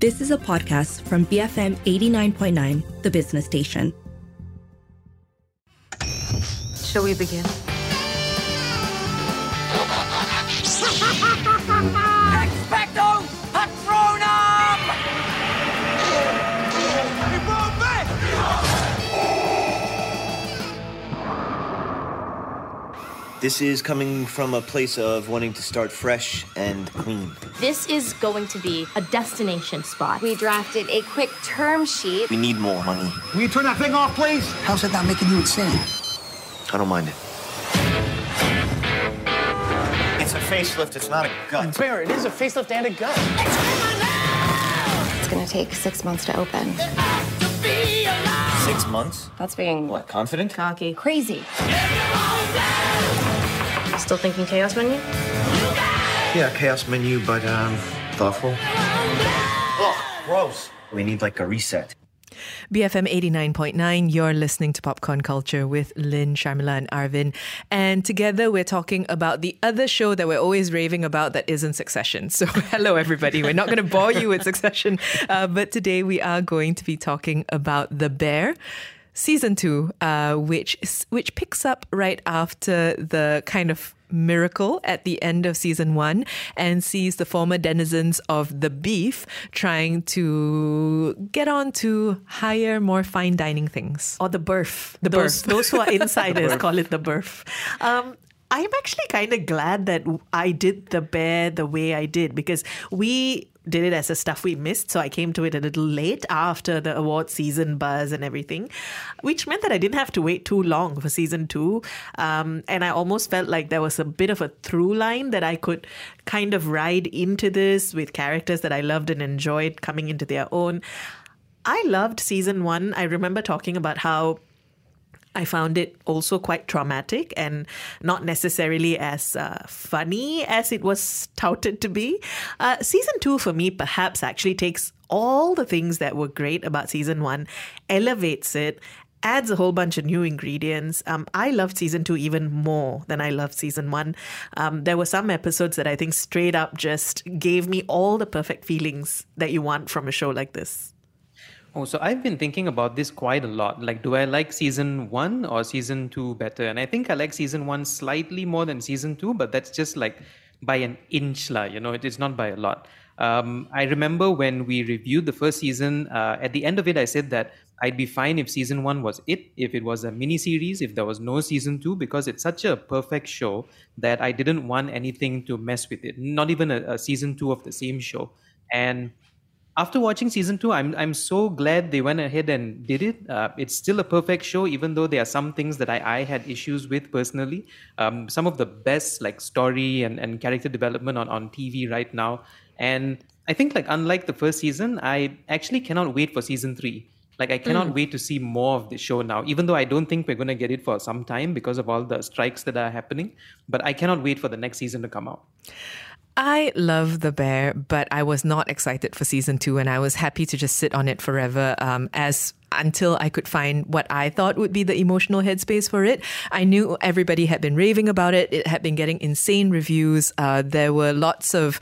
This is a podcast from BFM 89.9, the business station. Shall we begin? This is coming from a place of wanting to start fresh and clean. This is going to be a destination spot. We drafted a quick term sheet. We need more money. Will you turn that thing off, please? How's that not making you insane? I don't mind it. It's a facelift, it's not a gut. Bear, it is a facelift and a gut. It's gonna take six months to open. Six months? That's being What, confident? Cocky. crazy. Still thinking chaos menu? Yeah, chaos menu, but um, thoughtful. Ugh, gross. We need like a reset. BFM 89.9, you're listening to Popcorn Culture with Lynn, Sharmila, and Arvin. And together we're talking about the other show that we're always raving about that isn't Succession. So, hello, everybody. We're not going to bore you with Succession, uh, but today we are going to be talking about The Bear season two, uh, which which picks up right after the kind of miracle at the end of season one and sees the former denizens of the beef trying to get on to higher, more fine dining things. or the birth. The those, birth. those who are insiders call it the birth. Um, I'm actually kind of glad that I did the bear the way I did because we did it as a stuff we missed. So I came to it a little late after the award season buzz and everything, which meant that I didn't have to wait too long for season two. Um, and I almost felt like there was a bit of a through line that I could kind of ride into this with characters that I loved and enjoyed coming into their own. I loved season one. I remember talking about how I found it also quite traumatic and not necessarily as uh, funny as it was touted to be. Uh, season two, for me, perhaps actually takes all the things that were great about season one, elevates it, adds a whole bunch of new ingredients. Um, I loved season two even more than I loved season one. Um, there were some episodes that I think straight up just gave me all the perfect feelings that you want from a show like this. Oh, so I've been thinking about this quite a lot. Like, do I like season one or season two better? And I think I like season one slightly more than season two, but that's just like by an inch, lah. You know, it is not by a lot. Um, I remember when we reviewed the first season. Uh, at the end of it, I said that I'd be fine if season one was it, if it was a mini series, if there was no season two, because it's such a perfect show that I didn't want anything to mess with it. Not even a, a season two of the same show. And after watching season two, I'm I'm so glad they went ahead and did it. Uh, it's still a perfect show, even though there are some things that I, I had issues with personally. Um, some of the best like story and, and character development on, on TV right now. And I think like unlike the first season, I actually cannot wait for season three. Like I cannot wait to see more of the show now, even though I don't think we're gonna get it for some time because of all the strikes that are happening. But I cannot wait for the next season to come out. I love The Bear, but I was not excited for season two, and I was happy to just sit on it forever um, as until I could find what I thought would be the emotional headspace for it. I knew everybody had been raving about it. It had been getting insane reviews. Uh, there were lots of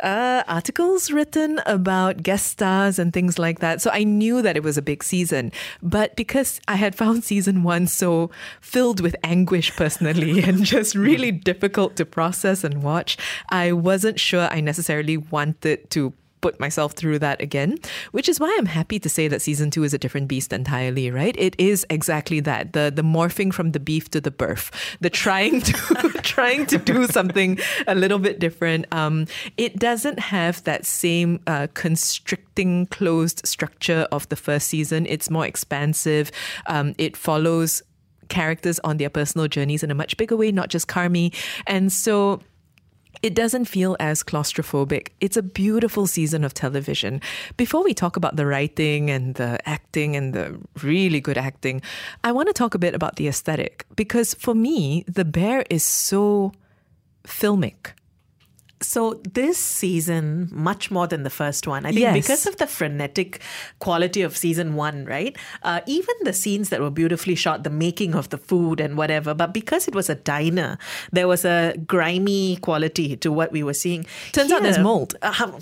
uh, articles written about guest stars and things like that. So I knew that it was a big season. But because I had found season one so filled with anguish personally and just really difficult to process and watch, I wasn't sure I necessarily wanted to put myself through that again, which is why I'm happy to say that season two is a different beast entirely, right? It is exactly that. The the morphing from the beef to the birth, the trying to trying to do something a little bit different. Um, it doesn't have that same uh, constricting closed structure of the first season. It's more expansive. Um, it follows characters on their personal journeys in a much bigger way, not just Carmy. And so it doesn't feel as claustrophobic. It's a beautiful season of television. Before we talk about the writing and the acting and the really good acting, I want to talk a bit about the aesthetic because for me, The Bear is so filmic. So this season, much more than the first one, I think Yes. because of the frenetic quality of season one, right? Uh, even the scenes that were beautifully shot, the making of the food and whatever, but because it was a diner, there was a grimy quality to what we were seeing. Turns out there's mold. Um,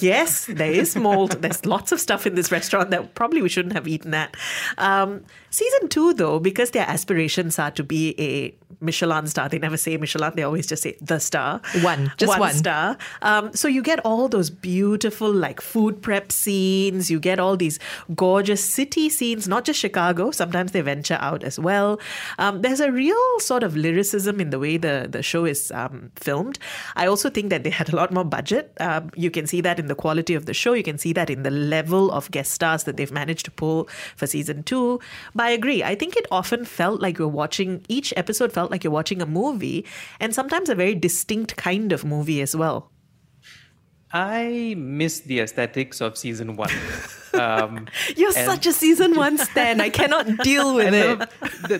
yes, there is mold. There's lots of stuff in this restaurant that probably we shouldn't have eaten at. Um, season two, though, because their aspirations are to be a Michelin star, they never say Michelin, they always just say the star. One, just one. star. Um, so you get all those beautiful like food prep scenes. You get all these gorgeous city scenes, not just Chicago. Sometimes they venture out as well. Um, there's a real sort of lyricism in the way the the show is um, filmed. I also think that they had a lot more budget. Um, you can see that in the quality of the show. You can see that in the level of guest stars that they've managed to pull for season two. But I agree. I think it often felt like you're watching each episode felt like you're watching a movie, and sometimes a very distinct kind of movie as well. I miss the aesthetics of season one. Um, You're and- such a season one stan. I cannot deal with it.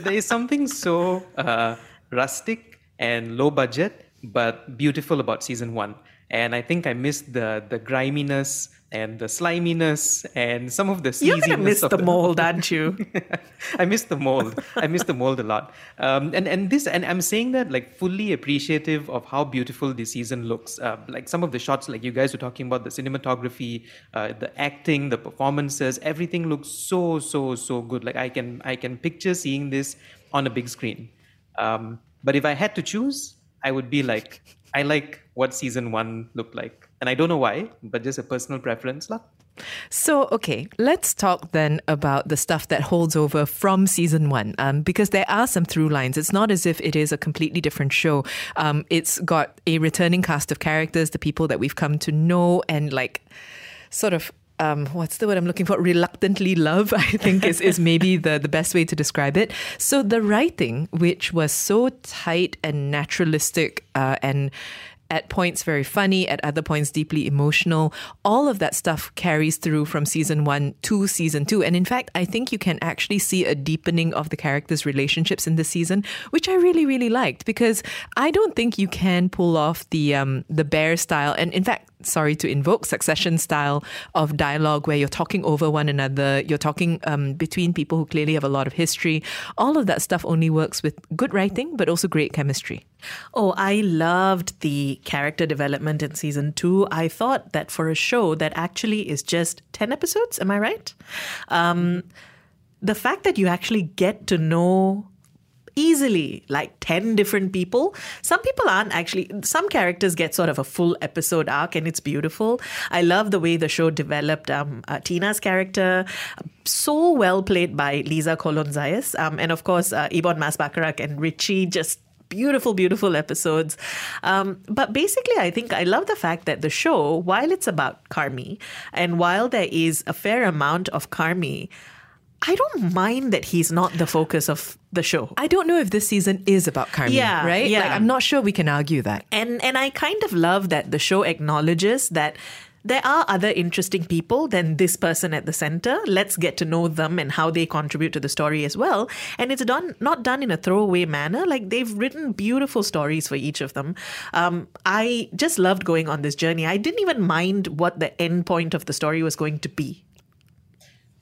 there is something so uh, rustic and low budget, but beautiful about season one. And I think I missed the the griminess and the sliminess and some of the You're gonna miss of the mold, aren't you? I miss the mold. I miss the mold a lot. Um, and and this and I'm saying that like fully appreciative of how beautiful this season looks. Uh, like some of the shots, like you guys were talking about, the cinematography, uh, the acting, the performances, everything looks so so so good. Like I can I can picture seeing this on a big screen. Um, but if I had to choose, I would be like I like what season one looked like, and I don't know why, but just a personal preference, lah. So, okay, let's talk then about the stuff that holds over from season one, um, because there are some through lines. It's not as if it is a completely different show. Um, it's got a returning cast of characters, the people that we've come to know, and like sort of. Um, what's the word I'm looking for? Reluctantly love, I think is, is maybe the, the best way to describe it. So the writing, which was so tight and naturalistic uh, and at points very funny, at other points deeply emotional. All of that stuff carries through from season one to season two. And in fact, I think you can actually see a deepening of the characters' relationships in this season, which I really, really liked because I don't think you can pull off the um, the bear style. And in fact, sorry to invoke succession style of dialogue where you're talking over one another, you're talking um, between people who clearly have a lot of history. All of that stuff only works with good writing, but also great chemistry. Oh, I loved the character development in season two. I thought that for a show that actually is just 10 episodes, am I right? Um, the fact that you actually get to know easily like 10 different people. Some people aren't actually, some characters get sort of a full episode arc and it's beautiful. I love the way the show developed um, uh, Tina's character. So well played by Liza Colon-Zayas. Um, and of course, uh, Ebon Moss-Bachrach and Richie just beautiful, beautiful episodes. Um, but basically, I think I love the fact that the show, while it's about Carmy, and while there is a fair amount of Carmy, I don't mind that he's not the focus of the show. I don't know if this season is about Carmy, Yeah, right? yeah. Like, I'm not sure we can argue that. And and I kind of love that the show acknowledges that there are other interesting people than this person at the center. Let's get to know them and how they contribute to the story as well. And it's done not done in a throwaway manner. Like they've written beautiful stories for each of them. Um, I just loved going on this journey. I didn't even mind what the end point of the story was going to be.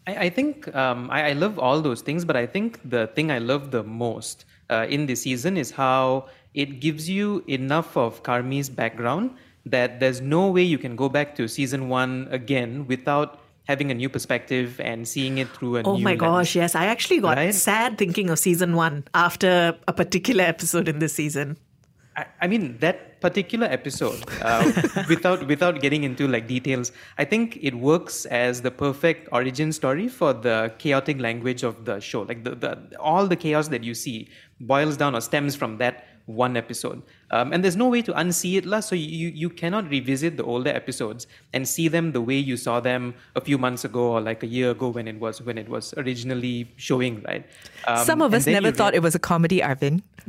I, I think um, I, I love all those things, but I think the thing I love the most uh, in this season is how it gives you enough of Carmy's background that there's no way you can go back to season one again without having a new perspective and seeing it through a Oh my lens. gosh, yes. I actually got Right? sad thinking of season one after a particular episode in this season. I, I mean that particular episode, uh, without without getting into like details, I think it works as the perfect origin story for the chaotic language of the show. Like the, the all the chaos that you see boils down or stems from that one episode. Um, and there's no way to unsee it, lah. So you you cannot revisit the older episodes and see them the way you saw them a few months ago or like a year ago when it was when it was originally showing, right? Um, Some of us never you thought re- it was a comedy, Arvin.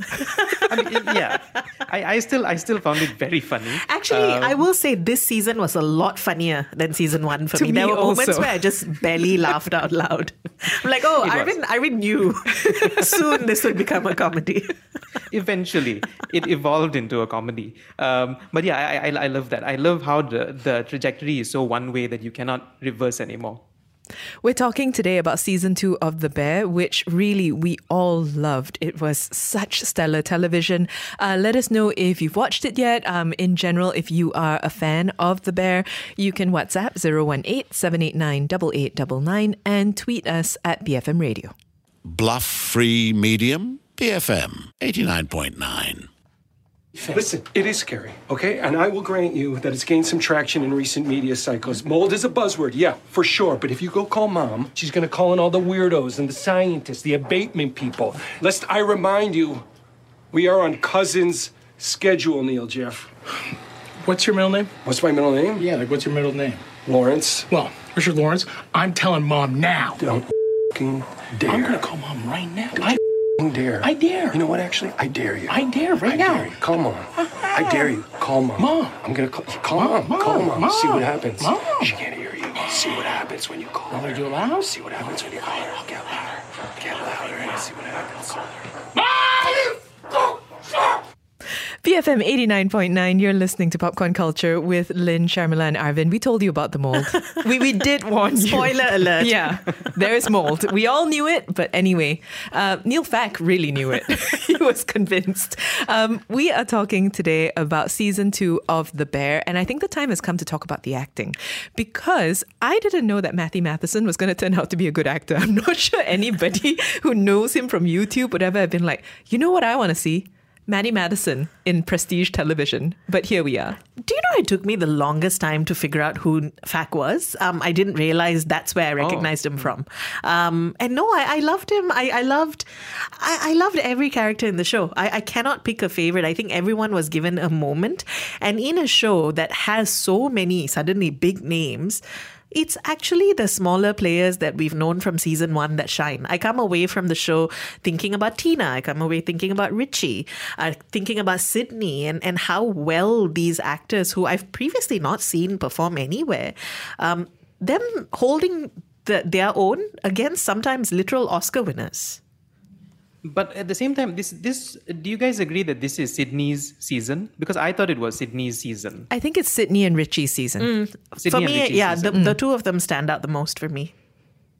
I mean, it- yeah, I, I still I still found it very funny. Actually, Um, I will say this season was a lot funnier than season one for To me. There me were moments where I just barely laughed out loud. I'm like, oh, It was. Arvin, Arvin knew soon this would become a comedy. eventually it evolved evolved into a comedy. Um, but yeah, I, I, I love that. I love how the, the trajectory is so one way that you cannot reverse anymore. We're talking today about season two of The Bear, which really we all loved. It was such stellar television. Uh, let us know if you've watched it yet. Um, in general, if you are a fan of The Bear, you can WhatsApp 018 789 8899 and tweet us at BFM Radio. Bluff free medium, BFM 89.9. Listen, it is scary, okay? And I will grant you that it's gained some traction in recent media cycles. Mold is a buzzword, yeah, for sure. But if you go call mom, she's gonna call in all the weirdos and the scientists, the abatement people. Lest I remind you, we are on Cousin's schedule, Neil Jeff. What's your middle name? What's my middle name? Yeah, like what's your middle name? Lawrence. Well, Richard Lawrence, I'm telling mom now. Don't f***ing dare. I'm gonna call mom right now. I dare. I dare. You know what, actually? I dare you. I dare right I now. dare you. Call mom. I dare you. Call mom. Mom. I'm gonna call, call Mom, mom. Call Mom, mom. See Mom, what happens. Mom. She can't hear you. See what happens when you call me her. to do it loud? See what happens when you call her. I'll get louder. Get louder and see what happens. BFM 89.9, you're listening to Popcorn Culture with Lynn, Sharmila, and Arvin. We told you about the mold. we, we did warn you. Spoiler alert. Yeah, there is mold. We all knew it, but anyway, uh, Neil Fak really knew it. he was convinced. Um, we are talking today about season two of The Bear, and I think the time has come to talk about the acting because I didn't know that Matthew Matheson was going to turn out to be a good actor. I'm not sure anybody who knows him from YouTube would ever have been like, you know what I want to see? Matty Matheson in prestige television. But here we are. Do you know it took me the longest time to figure out who Fak was? Um, I didn't realize that's where I recognized him from. Um, and no, I, I loved him. I, I loved, I, I loved every character in the show. I, I cannot pick a favorite. I think everyone was given a moment, and in a show that has so many suddenly big names. It's actually the smaller players that we've known from season one that shine. I come away from the show thinking about Tina. I come away thinking about Richie, uh, thinking about Sydney, and, and how well these actors who I've previously not seen perform anywhere, um, them holding the, their own against sometimes literal Oscar winners. But at the same time, this this do you guys agree that this is Sydney's season? Because I thought it was Sydney's season. I think it's Sydney and Richie's season. Sydney for and me, Richie's yeah, the, season. the two of them stand out the most for me.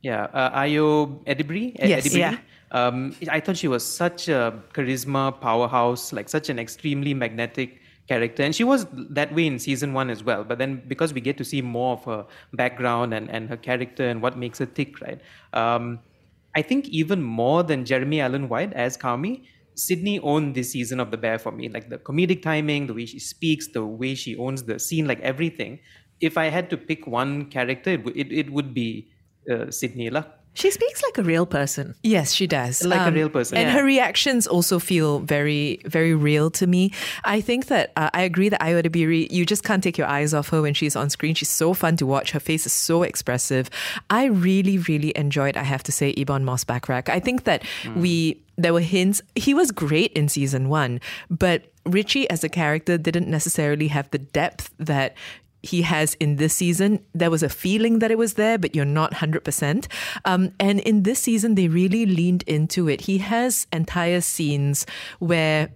Yeah, uh, Ayo Edebiri. E- Yes, Edebiri. yeah. Um, I thought she was such a charisma powerhouse, like such an extremely magnetic character, and she was that way in season one as well. But then because we get to see more of her background and, and her character and what makes her tick, right? Um, I think even more than Jeremy Allen White as Carmy, Sydney owned this season of The Bear for me. Like the comedic timing, the way she speaks, the way she owns the scene, like everything. If I had to pick one character, it, it, it would be uh, Sydney lah. She speaks like a real person. Yes, she does. Um, Like a real person. And Yeah. her reactions also feel very, very real to me. I think that uh, I agree that Ayo Edebiri, you just can't take your eyes off her when she's on screen. She's so fun to watch. Her face is so expressive. I really, really enjoyed, I have to say, Ebon Moss-Bachrach. I think that we, there were hints. He was great in season one, but Richie as a character didn't necessarily have the depth that he has in this season. There was a feeling that it was there, but you're not 100%. Um, and in this season, they really leaned into it. He has entire scenes where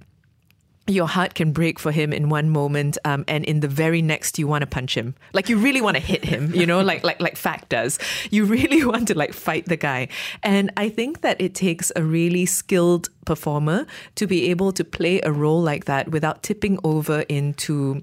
your heart can break for him in one moment, um, and in the very next, you want to punch him. Like you really want to hit him, you know, like like like Fak does. You really want to like fight the guy, and I think that it takes a really skilled performer to be able to play a role like that without tipping over into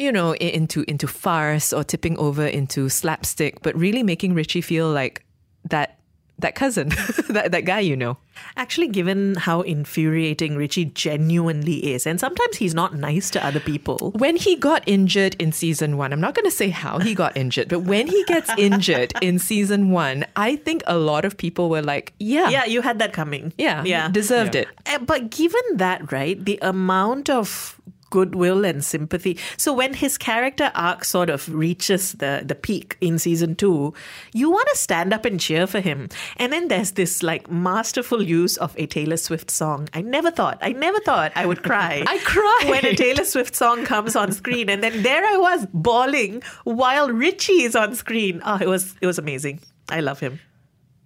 you know, into into farce or tipping over into slapstick, but really making Richie feel like that that cousin, that that guy you know. Actually, given how infuriating Richie genuinely is, and sometimes he's not nice to other people. When he got injured in season one, I'm not going to say how he got injured, but when he gets injured in season one, I think a lot of people were like, yeah, Yeah, you had that coming. yeah, Yeah. deserved it. Uh, But given that, right, the amount of goodwill and sympathy. So when his character arc sort of reaches the the peak in season 2, you want to stand up and cheer for him. And then there's this like masterful use of a Taylor Swift song. I never thought, I never thought I would cry. I cried. when a Taylor Swift song comes on screen and then there I was bawling while Richie is on screen. Oh, it was it was amazing. I love him.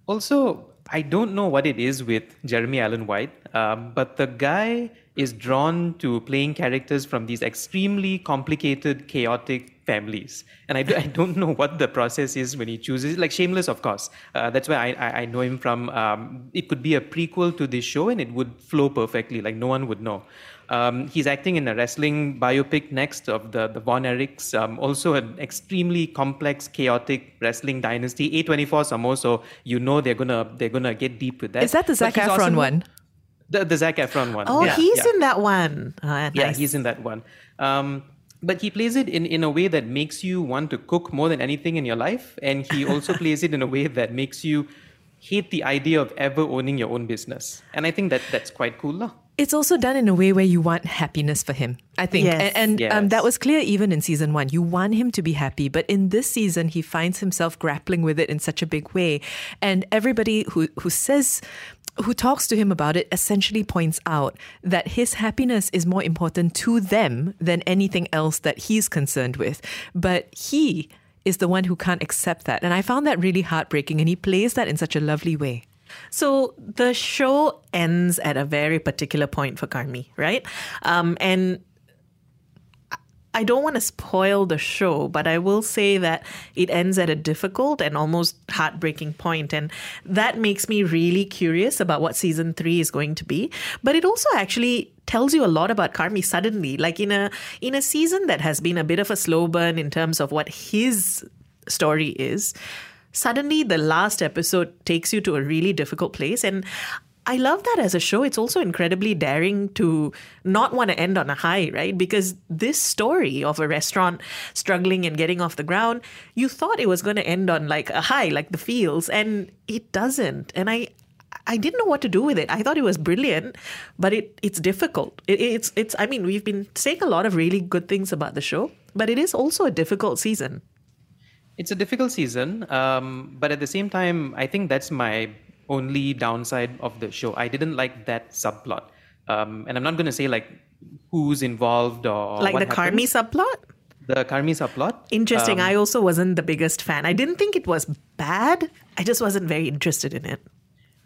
Also, I don't know what it is with Jeremy Allen White, um, but the guy is drawn to playing characters from these extremely complicated, chaotic families. And I, do, I don't know what the process is when he chooses. Like Shameless, of course. Uh, that's where I, I, I, know him from. Um, it could be a prequel to this show and it would flow perfectly. Like no one would know. Um, he's acting in a wrestling biopic next of the, the Von Erichs, um, also an extremely complex, chaotic wrestling dynasty. A24 some more, so you know they're gonna they're gonna get deep with that. Is that the Zac Efron awesome. one? The, the Zac Efron one. Oh, yeah, he's yeah. in that one. Oh, nice. Yeah, he's in that one. Um, but he plays it in, in a way that makes you want to cook more than anything in your life. And he also plays it in a way that makes you hate the idea of ever owning your own business. And I think that that's quite cool. Lah. It's also done in a way where you want happiness for him, I think. Yes. And, and yes. Um, that was clear even in season one. You want him to be happy, but in this season, he finds himself grappling with it in such a big way. And everybody who, who says who talks to him about it essentially points out that his happiness is more important to them than anything else that he's concerned with. But he is the one who can't accept that. And I found that really heartbreaking. And he plays that in such a lovely way. So the show ends at a very particular point for Carmy, right? Um, and I don't want to spoil the show, but I will say that it ends at a difficult and almost heartbreaking point, and that makes me really curious about what season three is going to be. But it also actually tells you a lot about Carmy suddenly, like in a in a season that has been a bit of a slow burn in terms of what his story is suddenly the last episode takes you to a really difficult place and I love that as a show. It's also incredibly daring to not want to end on a high, right? Because this story of a restaurant struggling and getting off the ground, you thought it was going to end on like a high, like the feels, and it doesn't. And I, I didn't know what to do with it. I thought it was brilliant, but it it's difficult. It, it's it's. I mean, we've been saying a lot of really good things about the show, but it is also a difficult season. It's a difficult season, um, but at the same time, I think that's my only downside of the show. I didn't like that subplot. Um, and I'm not going to say like who's involved or like the happens. Carmy subplot. The Carmy subplot. Interesting. Um, I also wasn't the biggest fan. I didn't think it was bad. I just wasn't very interested in it.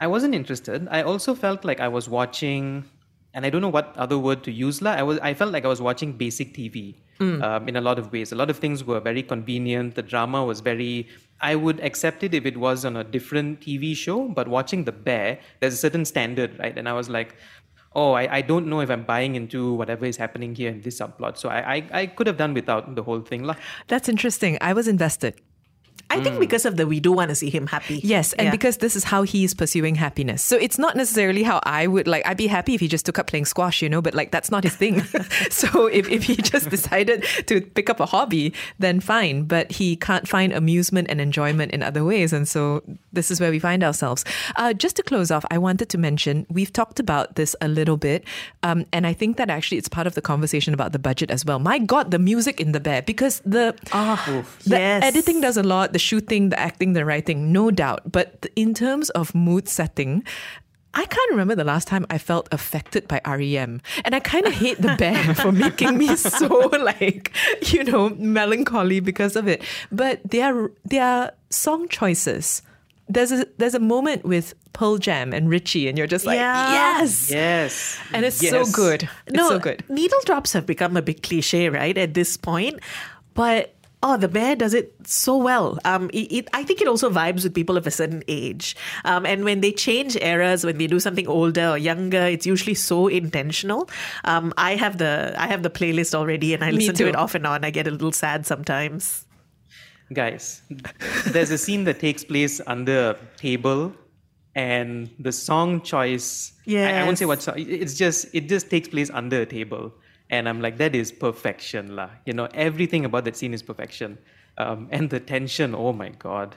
I wasn't interested. I also felt like I was watching, and I don't know what other word to use. La, I was. I felt like I was watching basic TV mm. um, in a lot of ways. A lot of things were very convenient. The drama was very I would accept it if it was on a different TV show, but watching The Bear, there's a certain standard, right? And I was like, oh, I, I don't know if I'm buying into whatever is happening here in this subplot. So I, I, I could have done without the whole thing. That's interesting. I was invested. I think mm. because of the we do want to see him happy. Yes, and yeah. because this is how he is pursuing happiness. So it's not necessarily how I would like I'd be happy if he just took up playing squash, you know, but like that's not his thing. so if, if he just decided to pick up a hobby, then fine. But he can't find amusement and enjoyment in other ways. And so this is where we find ourselves. Uh, just to close off, I wanted to mention we've talked about this a little bit. Um, and I think that actually it's part of the conversation about the budget as well. My God, the music in the bear, because the, oh, the yes. editing does a lot. The the shooting, the acting, the writing, no doubt. But in terms of mood setting, I can't remember the last time I felt affected by REM. And I kind of hate the band for making me so like, you know, melancholy because of it. But their their song choices. There's a there's a moment with Pearl Jam and Richie, and you're just like, yeah. yes, yes, and it's yes. so good. It's no, so good. Needle drops have become a big cliche, right? At this point, but Oh, the bear does it so well. Um, it, it, I think it also vibes with people of a certain age. Um, and when they change eras, when they do something older or younger, it's usually so intentional. Um, I have the I have the playlist already, and I listen to it off and on. I get a little sad sometimes. Guys, there's a scene that takes place under a table, and the song choice. Yeah, I, I won't say what song. It's just it just takes place under a table and I'm like, that is perfection, lah. You know, everything about that scene is perfection. Um, and the tension, oh my god.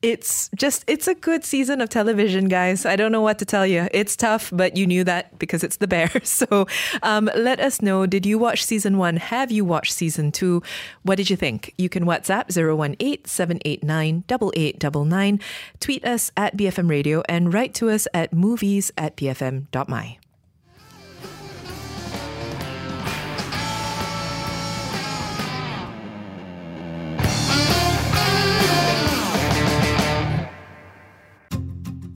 It's just, it's a good season of television, guys. I don't know what to tell you. It's tough, but you knew that because it's the bear. So um, let us know. Did you watch season one? Have you watched season two? What did you think? You can WhatsApp 018 789 8899, tweet us at BFM Radio, and write to us at movies at bfm.my.